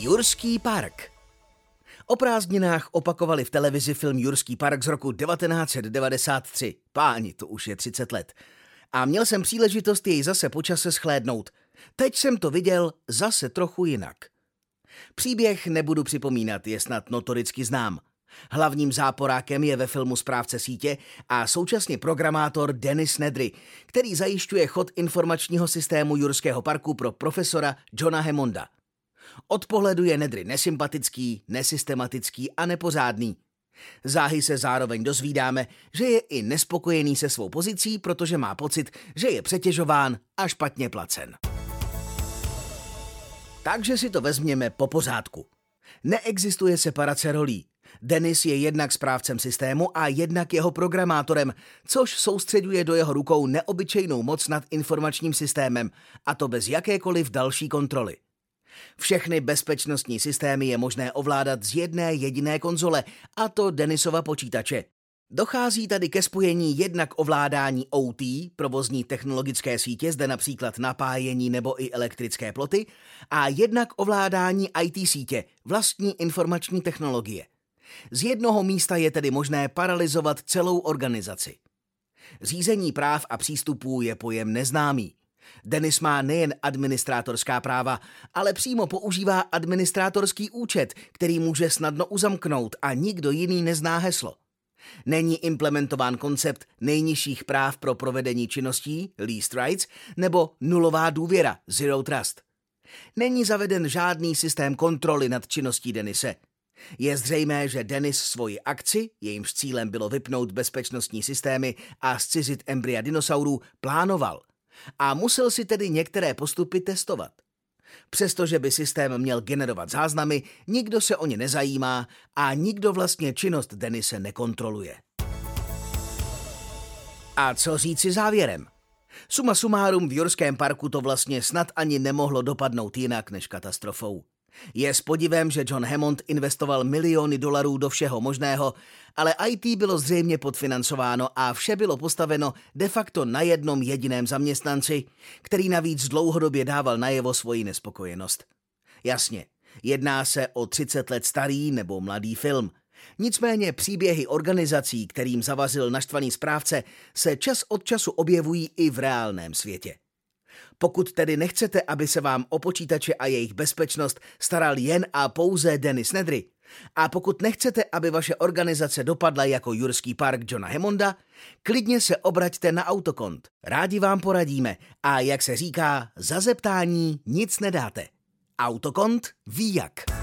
Jurský park. O prázdninách opakovali v televizi film Jurský park z roku 1993. Páni, to už je 30 let. A měl jsem příležitost jej zase počase schlédnout. Teď jsem to viděl zase trochu jinak. Příběh nebudu připomínat, je snad notoricky znám. Hlavním záporákem je ve filmu správce sítě a současně programátor Dennis Nedry, který zajišťuje chod informačního systému Jurského parku pro profesora Johna Hemmonda. Od pohledu je Nedry nesympatický, nesystematický a nepořádný. Záhy se zároveň dozvídáme, že je i nespokojený se svou pozicí, protože má pocit, že je přetěžován a špatně placen. Takže si to vezměme po pořádku. Neexistuje separace rolí. Denis je jednak správcem systému a jednak jeho programátorem, což soustředuje do jeho rukou neobyčejnou moc nad informačním systémem, a to bez jakékoliv další kontroly. Všechny bezpečnostní systémy je možné ovládat z jedné jediné konzole, a to Denisova počítače. Dochází tady ke spojení jednak ovládání OT, provozní technologické sítě, zde například napájení nebo i elektrické ploty, a jednak ovládání IT sítě, vlastní informační technologie. Z jednoho místa je tedy možné paralizovat celou organizaci. Řízení práv a přístupů je pojem neznámý. Denis má nejen administrátorská práva, ale přímo používá administrátorský účet, který může snadno uzamknout a nikdo jiný nezná heslo. Není implementován koncept nejnižších práv pro provedení činností, least rights, nebo nulová důvěra, zero trust. Není zaveden žádný systém kontroly nad činností Denise. Je zřejmé, že Denis svoji akci, jejímž cílem bylo vypnout bezpečnostní systémy a zcizit embrya dinosaurů, plánoval a musel si tedy některé postupy testovat. Přestože by systém měl generovat záznamy, nikdo se o ně nezajímá a nikdo vlastně činnost Denise nekontroluje. A co říci závěrem? Suma sumárum v Jurském parku to vlastně snad ani nemohlo dopadnout jinak než katastrofou. Je s podivem, že John Hammond investoval miliony dolarů do všeho možného, ale IT bylo zřejmě podfinancováno a vše bylo postaveno de facto na jednom jediném zaměstnanci, který navíc dlouhodobě dával najevo svoji nespokojenost. Jasně, jedná se o 30 let starý nebo mladý film. Nicméně příběhy organizací, kterým zavazil naštvaný správce, se čas od času objevují i v reálném světě. Pokud tedy nechcete, aby se vám o počítače a jejich bezpečnost staral jen a pouze Dennis Nedry, a pokud nechcete, aby vaše organizace dopadla jako Jurský park Johna Hemonda, klidně se obraťte na Autokont. Rádi vám poradíme a jak se říká, za zeptání nic nedáte. Autokont ví jak.